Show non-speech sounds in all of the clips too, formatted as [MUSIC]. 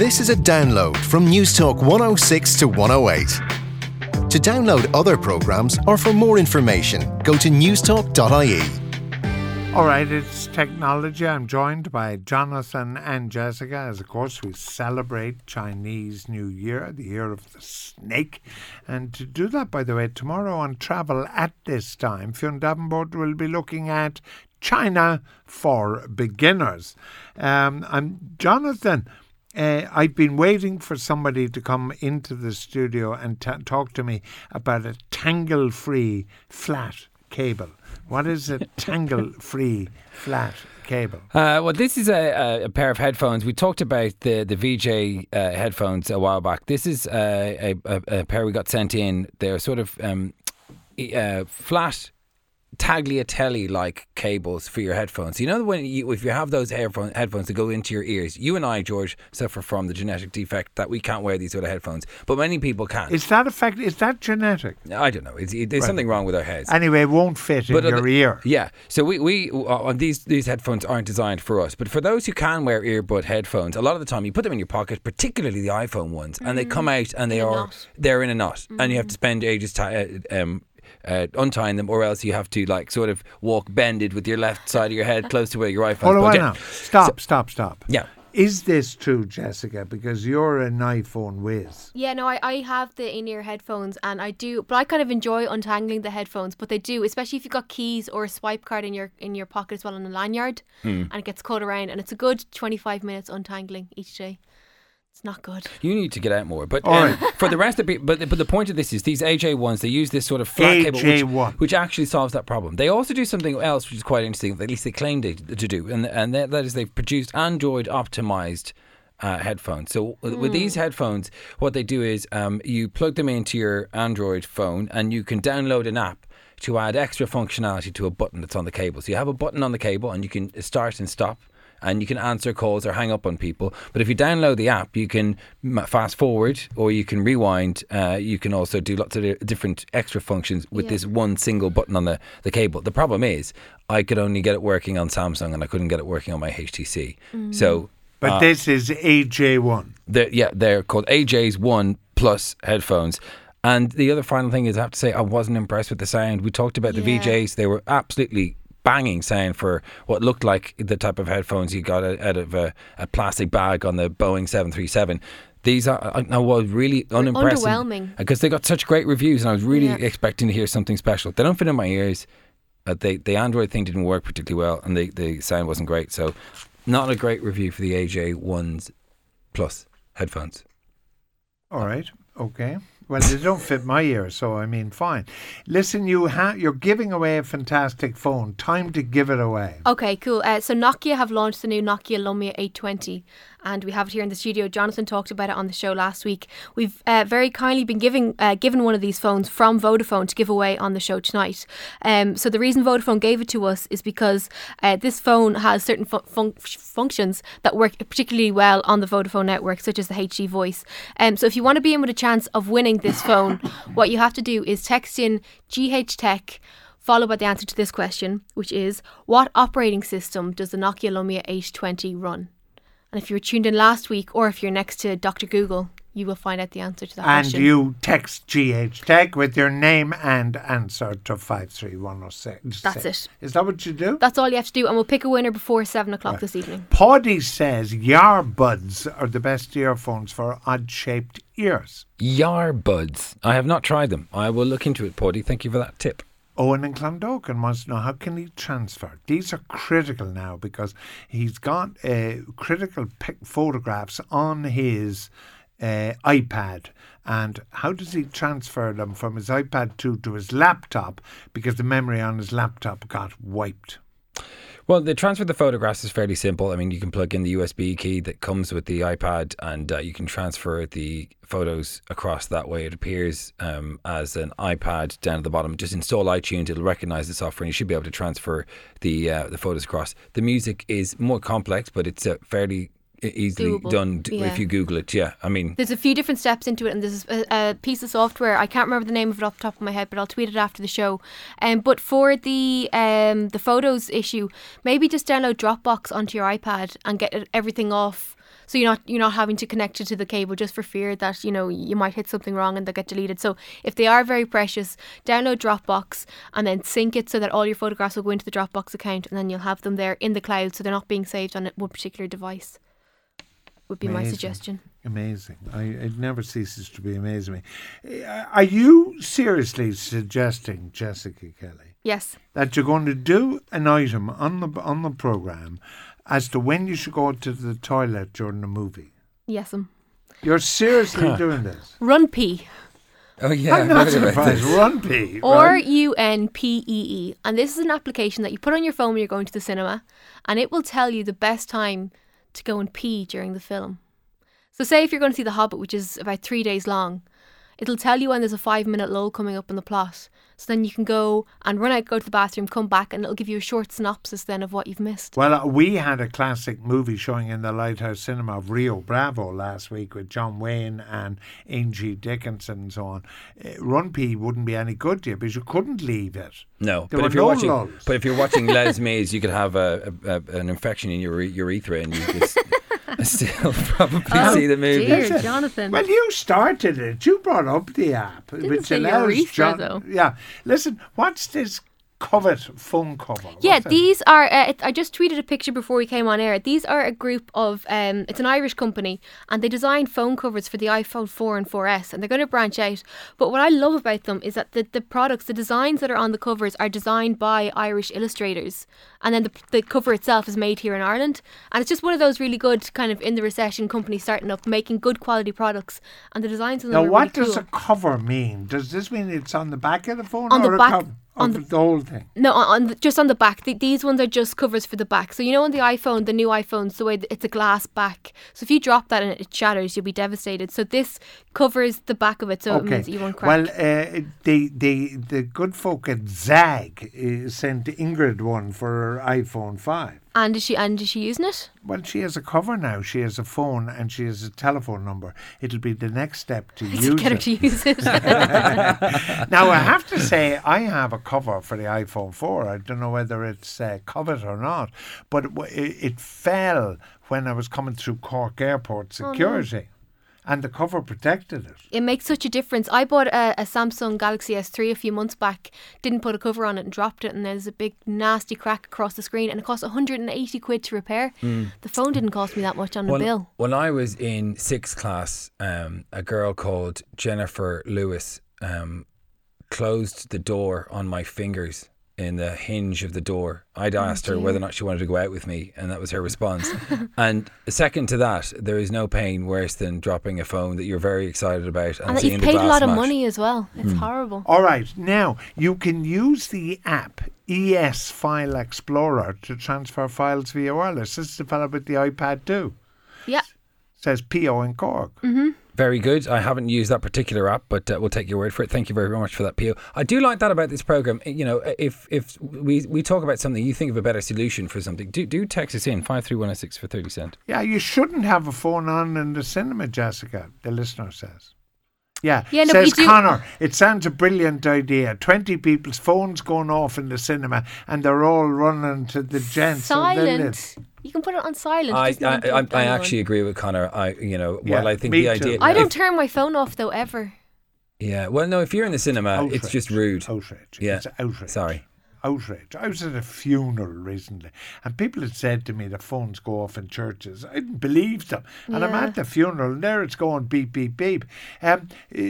This is a download from Newstalk 106 to 108. To download other programmes or for more information, go to newstalk.ie. All right, it's technology. I'm joined by Jonathan and Jessica, as of course we celebrate Chinese New Year, the year of the snake. And to do that, by the way, tomorrow on Travel at this time, Fionn Davenport will be looking at China for beginners. Um, and Jonathan, uh, I've been waiting for somebody to come into the studio and t- talk to me about a tangle free flat cable. What is a [LAUGHS] tangle free flat cable? Uh, well, this is a, a, pair of headphones. We talked about the the VJ uh, headphones a while back. This is a, a, a, pair we got sent in. They're sort of um, uh, flat tagliatelle like cables for your headphones. You know when you, if you have those headphones, headphones that go into your ears, you and I, George, suffer from the genetic defect that we can't wear these sort of headphones, but many people can. Is that effect? Is that genetic? I don't know. It's, it, there's right. something wrong with our heads. Anyway, it won't fit but in your ear. Yeah. So we we uh, these these headphones aren't designed for us, but for those who can wear earbud headphones, a lot of the time you put them in your pocket, particularly the iPhone ones, mm. and they come mm. out and they in are they're in a knot, mm. and you have to mm. spend ages t- uh, um, uh, untying them, or else you have to like sort of walk bended with your left side of your head close to where your iPhone. Hold on now. Stop, so, stop, stop. Yeah. Is this true, Jessica? Because you're an iPhone whiz. Yeah, no, I, I have the in ear headphones and I do, but I kind of enjoy untangling the headphones. But they do, especially if you've got keys or a swipe card in your in your pocket as well on a lanyard, mm. and it gets caught around, and it's a good twenty five minutes untangling each day. It's not good. You need to get out more. But um, for the rest of it, but, but the point of this is these AJ ones, they use this sort of flat AJ cable, which, which, actually solves that problem. They also do something else, which is quite interesting, at least they claim to, to do, and, and that, that is they've produced Android optimized. Uh, headphones. So mm. with these hmm. headphones, what they do is um, you plug them into your Android phone, and you can download an app to add extra functionality to a button that's on the cable. So you have a button on the cable, and you can start and stop and you can answer calls or hang up on people. But if you download the app, you can fast forward or you can rewind. Uh, you can also do lots of different extra functions with yeah. this one single button on the, the cable. The problem is, I could only get it working on Samsung and I couldn't get it working on my HTC. Mm. So. But uh, this is AJ1. yeah, they're called AJ's One Plus headphones. And the other final thing is, I have to say, I wasn't impressed with the sound. We talked about the yeah. VJs; they were absolutely banging sound for what looked like the type of headphones you got out of a, a plastic bag on the Boeing 737 these are I, was really unimpressive underwhelming because they got such great reviews and I was really yeah. expecting to hear something special. They don't fit in my ears. Uh, they, the Android thing didn't work particularly well and the, the sound wasn't great. So not a great review for the AJ ones plus headphones. All right. Okay. Well, they don't fit my ear, so I mean, fine. Listen, you ha- you're giving away a fantastic phone. Time to give it away. Okay, cool. Uh, so Nokia have launched the new Nokia Lumia 820 and we have it here in the studio. Jonathan talked about it on the show last week. We've uh, very kindly been giving uh, given one of these phones from Vodafone to give away on the show tonight. Um, so the reason Vodafone gave it to us is because uh, this phone has certain fu- fun- functions that work particularly well on the Vodafone network, such as the HD voice. Um, so if you want to be in with a chance of winning this phone, [LAUGHS] what you have to do is text in GH Tech followed by the answer to this question, which is what operating system does the Nokia Lumia 820 run? And if you were tuned in last week or if you're next to Dr. Google, you will find out the answer to that question. and question. you text GH Tech with your name and answer to 53106. That's it. Is that what you do? That's all you have to do, and we'll pick a winner before 7 o'clock right. this evening. Paddy says Yurbuds are the best earphones for odd shaped ears. Yurbuds. I have not tried them. I will look into it, Paddy. Thank you for that tip. Owen and Clondalkin wants to know how can he transfer. These are critical now because he's got uh, critical photographs on his uh, iPad. And how does he transfer them from his iPad 2 to his laptop because the memory on his laptop got wiped? Well, the transfer of the photographs is fairly simple. I mean, you can plug in the USB key that comes with the iPad, and uh, you can transfer the photos across that way. It appears um, as an iPad down at the bottom. Just install iTunes; it'll recognize the software, and you should be able to transfer the uh, the photos across. The music is more complex, but it's a fairly easily Doable. done yeah. if you Google it. Yeah, I mean, there's a few different steps into it, and there's a, a, piece of software. I can't remember the name of it off the top of my head, but I'll tweet it after the show. Um, but for the um the photos issue, maybe just download Dropbox onto your iPad and get everything off So you're not you're not having to connect it to the cable just for fear that you know you might hit something wrong and they'll get deleted. So if they are very precious, download Dropbox and then sync it so that all your photographs will go into the Dropbox account and then you'll have them there in the cloud so they're not being saved on one particular device. Would be Amazing. my suggestion. Amazing. I, it never ceases to be amazing me. Uh, are you seriously suggesting, Jessica Kelly? Yes. That you're going to do an item on the on the program as to when you should go to the toilet during the movie. Yes, um. You're seriously [LAUGHS] doing this. RunPee. Oh yeah, I'm not surprised. RunPee. R U N P E E, and this is an application that you put on your phone when you're going to the cinema, and it will tell you the best time to go and pee during the film. So, say if you're going to see The Hobbit, which is about three days long, it'll tell you when there's a five minute lull coming up in the plot. So then you can go and run out, go to the bathroom, come back, and it'll give you a short synopsis then of what you've missed. Well, uh, we had a classic movie showing in the Lighthouse Cinema of Rio Bravo last week with John Wayne and Angie Dickinson and so on. Uh, RunPee wouldn't be any good to you because you couldn't leave it. No, there but if you're no watching, lulls. but if you're watching Les Mis, you could have a, a, a, an infection in your urethra and you just. [LAUGHS] still probably oh, see the movie. Dear, Jonathan. Well, you started it. You brought up the app, Didn't which allows John. Though. Yeah, listen. What's this covet phone cover. Yeah, these are. Uh, I just tweeted a picture before we came on air. These are a group of. Um, it's an Irish company, and they designed phone covers for the iPhone 4 and 4S, and they're going to branch out. But what I love about them is that the, the products, the designs that are on the covers, are designed by Irish illustrators, and then the, the cover itself is made here in Ireland. And it's just one of those really good kind of in the recession companies starting up, making good quality products, and the designs. On the Now, what really does cool. a cover mean? Does this mean it's on the back of the phone on the back? On the, the, whole thing? No, on the, just on the back. The, these ones are just covers for the back. So you know on the iPhone, the new iPhones, the way it's a glass back. So if you drop that and it shatters, you'll be devastated. So this covers the back of it, so okay. it means you won't crack. Well, uh, the the the good folk at Zag uh, sent Ingrid one for her iPhone five. And is she and is she using it? Well, she has a cover now. She has a phone and she has a telephone number. It'll be the next step to [LAUGHS] use get her it. to use it. [LAUGHS] now I have to say I have a cover for the iPhone 4. I don't know whether it's uh, covered or not, but it, it, fell when I was coming through Cork Airport security. Oh, no and the cover protected it. It makes such a difference. I bought a, a, Samsung Galaxy S3 a few months back, didn't put a cover on it and dropped it, and there's a big nasty crack across the screen, and it cost 180 quid to repair. Mm. The phone didn't cost me that much on when, the bill. When I was in sixth class, um, a girl called Jennifer Lewis um, closed the door on my fingers in the hinge of the door. I'd oh, asked her whether or not she wanted to go out with me, and that was her [LAUGHS] response. and second to that, there is no pain worse than dropping a phone that you're very excited about and, and that you've paid a lot of money as well. It's mm. horrible. All right, now you can use the app ES File Explorer to transfer files via wireless. This is developed with the iPad too. Yeah. Says PO in Cork. Mm-hmm. Very good. I haven't used that particular app, but uh, we'll take your word for it. Thank you very much for that, Pio. I do like that about this program. You know, if if we, we talk about something, you think of a better solution for something, do do text us in five three one zero oh six for thirty cent. Yeah, you shouldn't have a phone on in the cinema, Jessica. The listener says. Yeah, yeah no, says Connor. It sounds a brilliant idea. Twenty people's phones going off in the cinema, and they're all running to the gents. Silent. You can put it on silent. I I, I, I actually agree with Connor. I you know yeah, well I think the too. idea. I don't if, turn my phone off though ever. Yeah, well, no. If you're in the cinema, outrage. it's just rude. Outrage. Yeah, it's outrage. Sorry outrage. I was at a funeral recently, and people had said to me the phones go off in churches. I didn't believe them, and yeah. I'm at the funeral, and there it's going beep beep beep. Um,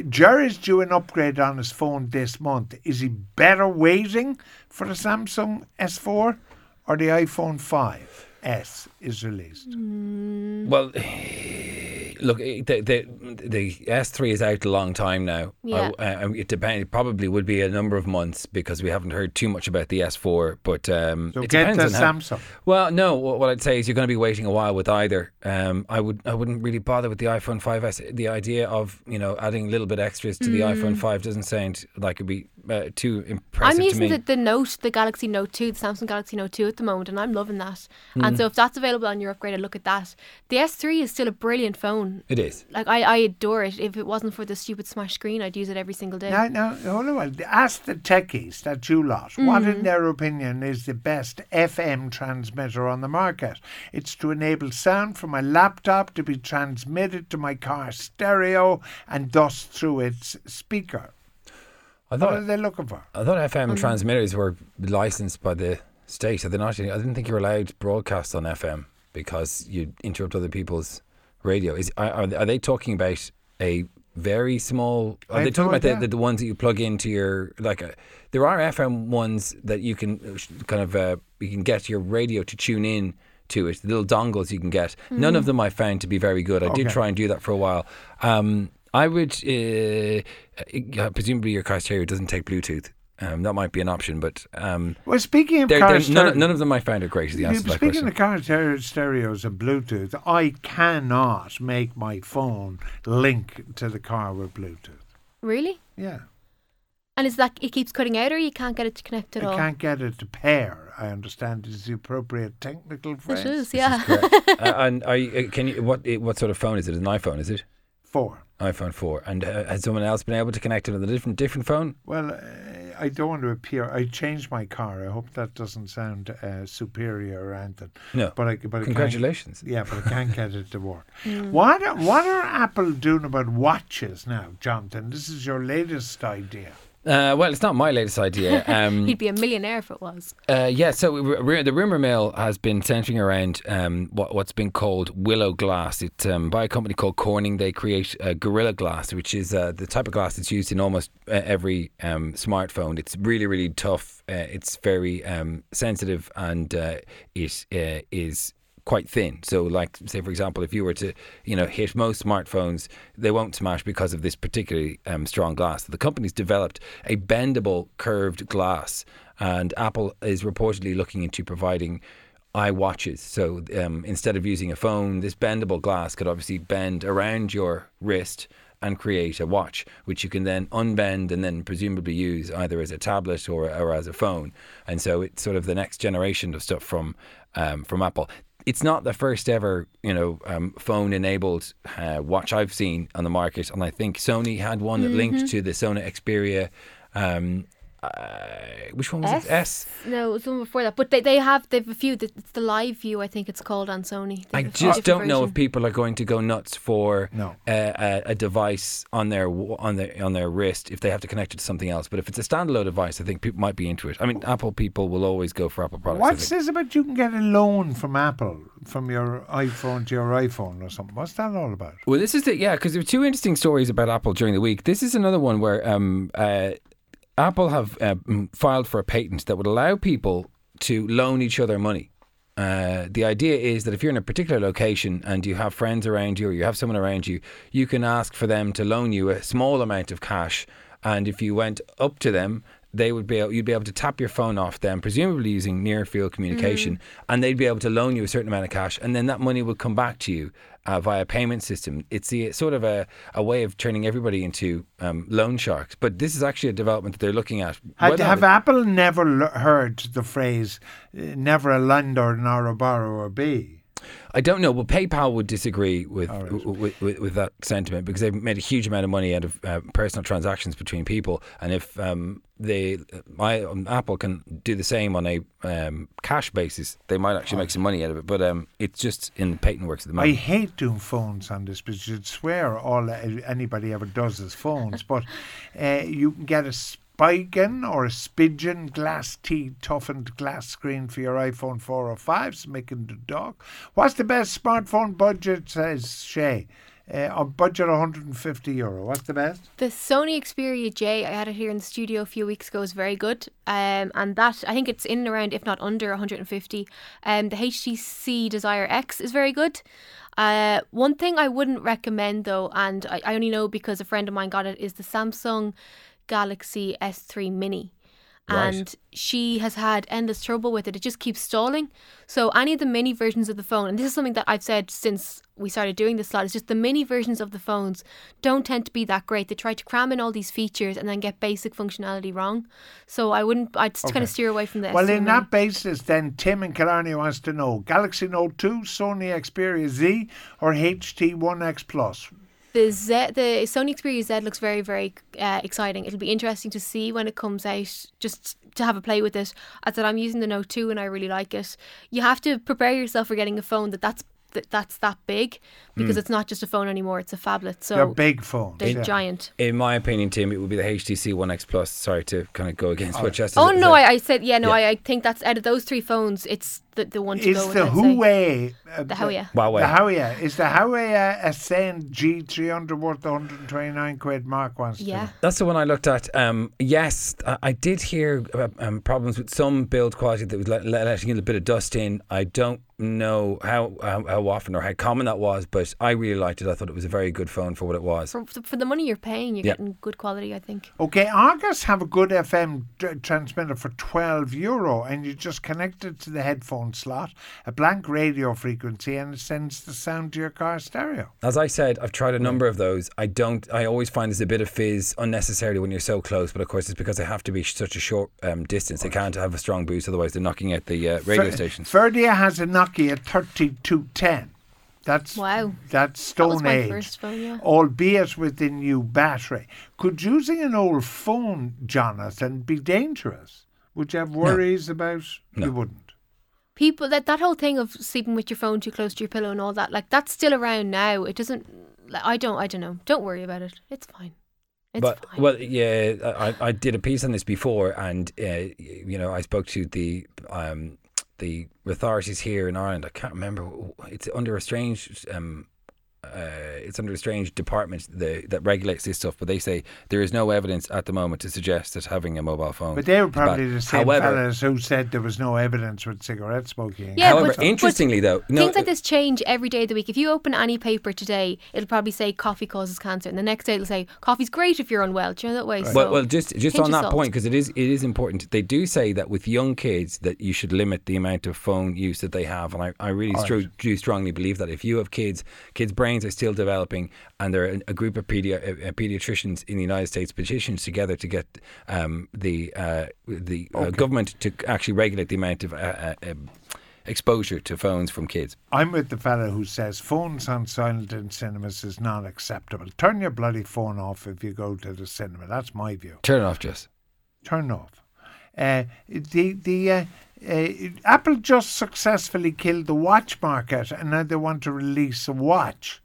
Jerry's due an upgrade on his phone this month. Is he better waiting for the Samsung S4 or the iPhone 5S is released? Mm. Well [SIGHS] look, eh, the, the the S3 is out a long time now. Yeah. Uh, it depends. It probably would be a number of months because we haven't heard too much about the S4. But um, so it get depends the on Samsung. How, well, no. What I'd say is you're going to be waiting a while with either. Um, I would I wouldn't really bother with the iPhone 5s. The idea of you know adding a little bit extras to mm. the iPhone 5 doesn't sound like it'd be uh, too impressive. I'm using the, the Note, the Galaxy Note 2, the Samsung Galaxy Note 2 at the moment, and I'm loving that. Mm. And so if that's available on your upgrade, look at that. The S3 is still a brilliant phone. It is. Like I, I adore it. If it wasn't for the stupid smash screen, I'd use it every single day. Now, now, hold on. Ask the techies that you lot. Mm. What, in mm. their opinion, is the best FM transmitter on the market? It's to enable sound from my laptop to be transmitted to my car stereo and thus through its speaker. I thought, what are they looking for? I thought FM mm. transmitters were licensed by the state. Are they not? I didn't think you were allowed to broadcast on FM because you interrupt other people's radio. Is are, are they talking about a very small? Are they talking about the, the, the, ones that you plug into your like? A, uh, there are FM ones that you can uh, kind of uh, you can get your radio to tune in to it. The little dongles you can get. Mm. None of them I found to be very good. I okay. did try and do that for a while. Um, I would uh, uh, presumably your car stereo doesn't take Bluetooth. Um, that might be an option, but um, well, speaking of they're, they're, none, none, of them I find are great. the answer speaking of car stereos and Bluetooth, I cannot make my phone link to the car with Bluetooth. Really? Yeah. And is that it keeps cutting out, or you can't get it to connect at I all? I can't get it to pair. I understand is the appropriate technical phrase. It is, yeah. Is [LAUGHS] uh, and are you, uh, can you what what sort of phone is it? An iPhone, is it? Four iPhone 4. And uh, has someone else been able to connect it on a different different phone? Well, uh, I don't want to appear. I changed my car. I hope that doesn't sound uh, superior or anything. No. But I, but Congratulations. yeah, but I can't get it to work. [LAUGHS] Mm. What, what are Apple doing about watches now, Jonathan? This is your latest idea. Uh, well, it's not my latest idea. [LAUGHS] Um, He'd be a millionaire if it was. Uh, yeah, so r- the rumor mill has been centering around um, what, what's been called Willow Glass. It's um, by a company called Corning. They create Gorilla Glass, which is uh, the type of glass that's used in almost uh, every um, smartphone. It's really, really tough. Uh, it's very um, sensitive, and uh, it is quite thin. So, like, say for example, if you were to, you know, hit most smartphones, they won't smash because of this particularly um, strong glass. The company's developed a bendable curved glass, and Apple is reportedly looking into providing iWatches. So um, instead of using a phone, this bendable glass could obviously bend around your wrist and create a watch, which you can then unbend and then presumably use either as a tablet or, or as a phone. And so it's sort of the next generation of stuff from um, from Apple it's not the first ever, you know, um, phone enabled uh, watch I've seen on the market, and I think Sony had one that mm-hmm. linked to the Sony Xperia. Um, uh, which one was S? it? S. No, it was the one before that. But they, they have they've a few. It's the live view, I think it's called on Sony. I just don't know if people are going to go nuts for no. a, a, device on their on their on their wrist if they have to connect it to something else. But if it's a standalone device, I think people might be into it. I mean, Apple people will always go for Apple products. What's this about? You can get a loan from Apple from your iPhone to your iPhone or something. What's that all about? Well, this is it. Yeah, because there are two interesting stories about Apple during the week. This is another one where um, uh, Apple have uh, filed for a patent that would allow people to loan each other money. Uh, the idea is that if you're in a particular location and you have friends around you or you have someone around you, you can ask for them to loan you a small amount of cash. And if you went up to them, they would be able, you'd be able to tap your phone off them, presumably using near field communication, mm. and they'd be able to loan you a certain amount of cash, and then that money would come back to you uh, via payment system. It's a, sort of a, a way of turning everybody into um, loan sharks. But this is actually a development that they're looking at. Have, have Apple never heard the phrase "never a lender nor a borrower be"? I don't know. Well, PayPal would disagree with, right. with, with, with that sentiment because they've made a huge amount of money out of uh, personal transactions between people, and if um, they, my um, Apple can do the same on a um, cash basis, they might actually make some money out of it. But um, it's just in patent works at the moment. I hate doing phones on this because you'd swear all anybody ever does is phones, but [LAUGHS] uh, you can get a Spigen or a Spigen glass T toughened glass screen for your iPhone 4 or 5, making the dock. What's the best smartphone budget, says Shay? Uh, a budget 150 euro. What's the best? The Sony Xperia J, I had it here in the studio a few weeks ago, is very good. Um, and that, I think it's in and around, if not under 150. Um, the HTC Desire X is very good. Uh, one thing I wouldn't recommend though, and I, I only know because a friend of mine got it, is the Samsung Galaxy S3 Mini. Right. And she has had endless trouble with it. It just keeps stalling. So any of the mini versions of the phone, and this is something that I've said since we started doing this slot, is just the mini versions of the phones don't tend to be that great. They try to cram in all these features and then get basic functionality wrong. So I wouldn't. I'd okay. kind of steer away from this. Well, in that basis, then Tim and Killarney wants to know: Galaxy Note 2, Sony Xperia Z, or HTC One X Plus. The Z, the Sony Xperia Z looks very, very uh, exciting. It'll be interesting to see when it comes out, just to have a play with it. I said I'm using the Note 2 and I really like it. You have to prepare yourself for getting a phone that that's that that's that big because mm. it's not just a phone anymore; it's a phablet. So they're big phones. They're yeah. giant. In my opinion, Tim, it would be the HTC One X Plus. Sorry to kind of go against oh. what Chester. Oh no, I, I, said yeah. No, yeah. I, I think that's out of those three phones, it's the, the one to is go the with. Huawei. Uh, the Huawei. Huawei. The Huawei. Is the Huawei Ascend G300 worth 129 quid Mark wants Yeah. To. That's the one I looked at. Um, yes, I, I did hear uh, um, problems with some build quality that was let, letting a bit of dust in. I don't know how, how, how often or how common that was, but I really liked it. I thought it was a very good phone for what it was. For, for the money you're paying, you're getting good quality, I think. Okay, Argos have a good FM transmitter for 12 euro, and you just connect it to the headphone slot, a blank radio frequency, and it sends the sound to your car stereo. As I said, I've tried a number of those. I don't. I always find there's a bit of fizz unnecessarily when you're so close, but of course it's because they have to be such a short um, distance. They can't have a strong boost, otherwise they're knocking out the uh, radio Fer- stations. Ferdia has a Nokia 3210. That's wow. That's Stone that Age, phone, yeah. albeit with a new battery. Could using an old phone, Jonathan, be dangerous? Would you have worries no. about? No. You wouldn't people that that whole thing of sleeping with your phone too close to your pillow and all that like that's still around now. It doesn't i don't i don't know. Don't worry about it. It's fine. It's but fine. well yeah I, I did a piece on this before and uh, you know i spoke to the um the authorities here in ireland. I can't remember it's under a strange um uh, it's under a strange department the, that regulates this stuff, but they say there is no evidence at the moment to suggest that having a mobile phone. But they were probably the same However, fellas who said there was no evidence with cigarette smoking. Yeah, However, but, interestingly but though, no, things like this change every day of the week. If you open any paper today, it'll probably say coffee causes cancer, and the next day it'll say coffee's great if you're unwell. Do you know that way? Right. So well, well, just just on that point because it is it is important. They do say that with young kids that you should limit the amount of phone use that they have, and I, I really right. do strongly believe that if you have kids, kids' brains are still developing and there are a group of pedi- uh, pediatricians in the United States petitions together to get um, the uh, the uh, okay. government to actually regulate the amount of uh, uh, um, exposure to phones from kids. I'm with the fellow who says phones on silent in cinemas is not acceptable. Turn your bloody phone off if you go to the cinema. That's my view. Turn it off, Jess. Turn it off. Uh, the the uh, uh, Apple just successfully killed the watch market, and now they want to release a watch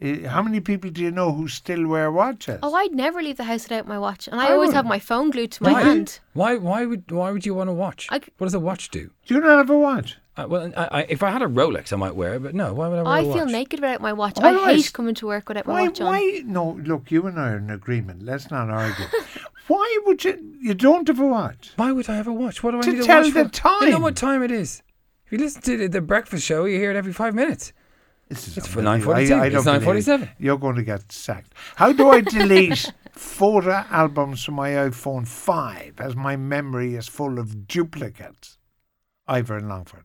Eh, how many people do you know who still wear watches? Oh, I'd never leave the house without my watch, and I, I always would. have my phone glued to my why? hand. Why? Why would? Why would you want a watch? I, what does a watch do? Do you not have a watch? Uh, well, I, I, if I had a Rolex, I might wear it, but no. Why would I wear I a watch? I feel naked without my watch. All I right. hate coming to work without why, my watch on. Why? No, look, you and I are in agreement. Let's not argue. [LAUGHS] why would you? You don't have a watch. Why would I have a watch? What do I to need tell watch the for? time. You know what time it is. If you listen to the, the breakfast show, you hear it every five minutes. This is it's for nine forty two. It's nine forty seven. You're going to get sacked. How do I delete [LAUGHS] photo albums from my iPhone five as my memory is full of duplicates? Ivor and Longford.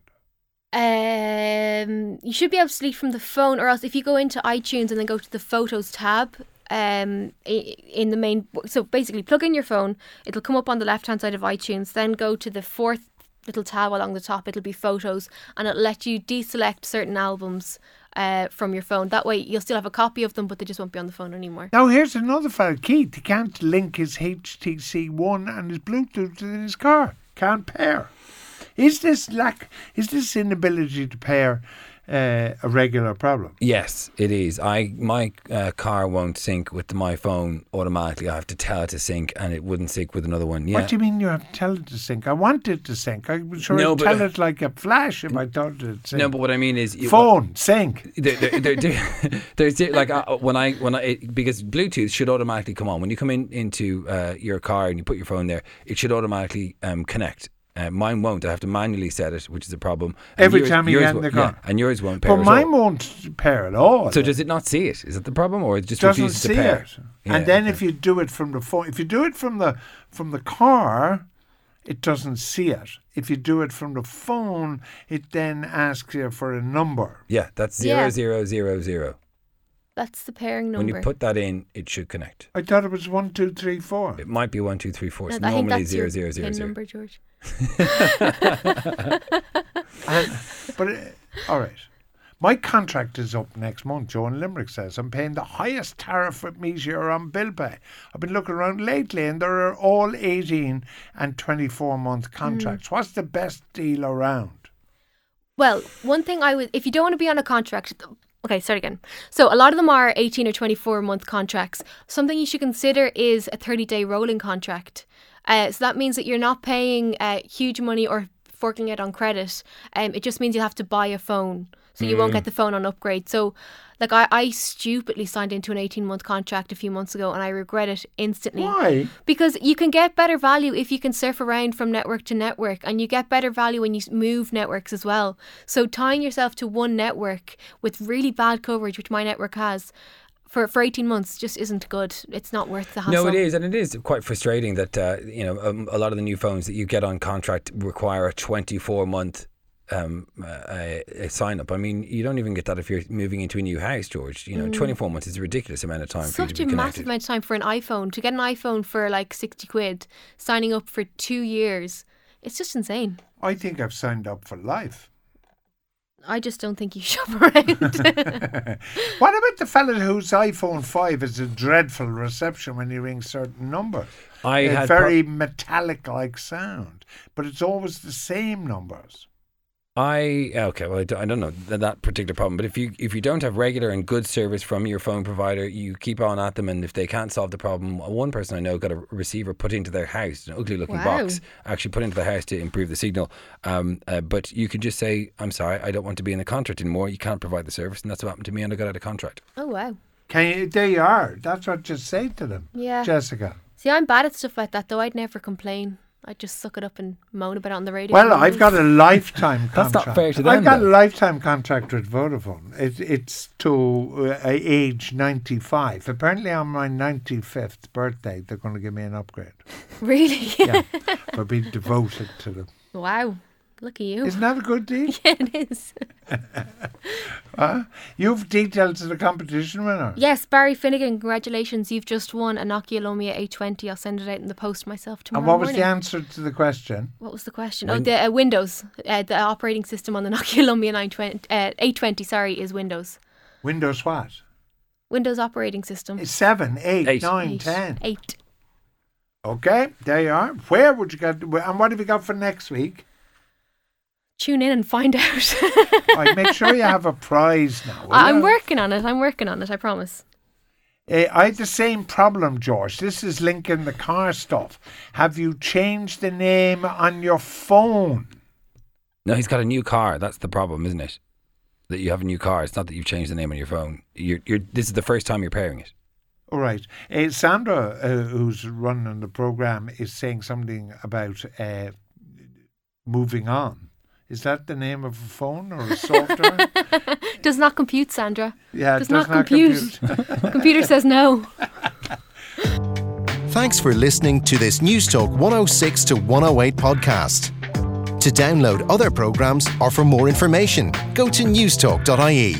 Um, you should be able to delete from the phone, or else if you go into iTunes and then go to the Photos tab, um, in the main. So basically, plug in your phone. It'll come up on the left hand side of iTunes. Then go to the fourth little tab along the top. It'll be Photos, and it'll let you deselect certain albums uh, from your phone. That way, you'll still have a copy of them, but they just won't be on the phone anymore. Now, here's another fellow, Keith. He can't link his HTC One and his Bluetooth in his car. Can't pair. Is this lack? Is this inability to pair uh, a regular problem. Yes, it is. I my uh, car won't sync with my phone automatically. I have to tell it to sync, and it wouldn't sync with another one. Yeah. What do you mean you have to tell it to sync? I want it to sync. I was sure no, I'd tell it like a flash if I told it to sync. No, but what I mean is phone well, sync. There, there, there, [LAUGHS] there's like uh, when I when I it, because Bluetooth should automatically come on when you come in into uh, your car and you put your phone there. It should automatically um, connect uh, mine won't. I have to manually set it, which is a problem. And Every yours, time you get in the car. Yeah, and yours won't pair. But mine won't pair at all. So does it not see it? Is it the problem, or it just doesn't refuses see to pair? it? Yeah, and then okay. if you do it from the phone, if you do it from the from the car, it doesn't see it. If you do it from the phone, it then asks you for a number. Yeah, that's zero yeah. zero zero zero. That's the pairing number. When you put that in, it should connect. I thought it was one, two, three, four. It might be one, two, three, four. No, it's normally zero, zero, zero, zero. number, George. and, [LAUGHS] but uh, all right, My contract is up next month, Joan in Limerick says. I'm paying the highest tariff with Meteor on bill pay. I've been looking around lately and there are all 18 and 24 month contracts. Mm. What's the best deal around? Well, one thing I would, if you don't want to be on a contract, okay, start again. So a lot of them are 18 or 24 month contracts. Something you should consider is a 30 day rolling contract. Uh, so that means that you're not paying uh, huge money or forking it on credit. Um, it just means you'll have to buy a phone so you mm. won't get the phone on upgrade. So, like I, I stupidly signed into an 18 month contract a few months ago and I regret it instantly. Why? Because you can get better value if you can surf around from network to network and you get better value when you move networks as well. So, tying yourself to one network with really bad coverage, which my network has, for, for 18 months just isn't good. It's not worth the hassle. No, it is. And it is quite frustrating that, uh, you know, um, a lot of the new phones that you get on contract require a 24 month um, a, a, sign up. I mean, you don't even get that if you're moving into a new house, George. You know, mm. 24 months is a ridiculous amount of time. Such a massive amount of time for an iPhone. To get an iPhone for like 60 quid, signing up for two years, it's just insane. I think I've signed up for life. I just don't think you [LAUGHS] shop around. [LAUGHS] what about the fella whose iPhone 5 has a dreadful reception when you ring certain numbers? I a had very pro- metallic like sound, but it's always the same numbers. I okay. Well, I don't know that particular problem, but if you if you don't have regular and good service from your phone provider, you keep on at them, and if they can't solve the problem, one person I know got a receiver put into their house, an ugly looking wow. box, actually put into the house to improve the signal. Um, uh, but you can just say, "I'm sorry, I don't want to be in the contract anymore. You can't provide the service," and that's what happened to me, and I got out of contract. Oh wow! Can you? There you are. That's what you say to them. Yeah, Jessica. See, I'm bad at stuff like that, though. I'd never complain. I just suck it up and moan about it on the radio. Well, I've got a [LAUGHS] lifetime contract. That's not fair to them. I've got though. a lifetime contract with Vodafone. It, it's to uh, age 95. Apparently, on my 95th birthday, they're going to give me an upgrade. [LAUGHS] Really? yeah. [LAUGHS] For being devoted to them. Wow. Look at you. Isn't that a good deal? [LAUGHS] Yeah, it is. [LAUGHS] uh, you've details of the competition winner. Yes, Barry Finnegan, congratulations. You've just won a Nokia Lumia 820. I'll send it out in the post myself tomorrow. And what was morning. the answer to the question? What was the question? Win- oh, the uh, Windows. Uh, the operating system on the [LAUGHS] Nokia Lumia 920, uh, 820, sorry, is Windows. Windows what? Windows operating system. It's 7, 8, eight. 9, eight. 10. 8. Okay, there you are. Where would you get? And what have you got for next week? Tune in and find [LAUGHS] out. right, make sure you have a prize now. I'm you? working on it. I'm working on it. I promise. Uh, I had the same problem, George. This is linking the car stuff. Have you changed the name on your phone? No, he's got a new car. That's the problem, isn't it? That you have a new car. It's not that you've changed the name on your phone. You're, you're, this is the first time you're pairing it. All right. Uh, Sandra, uh, who's running the program, is saying something about uh, moving on. Is that the name of a phone or a software? [LAUGHS] does not compute, Sandra. Yeah, does, does not, not, compute. compute. [LAUGHS] [LAUGHS] Computer says no. Thanks for listening to this Newstalk 106 to 108 podcast. To download other programs or for more information, go to newstalk.ie.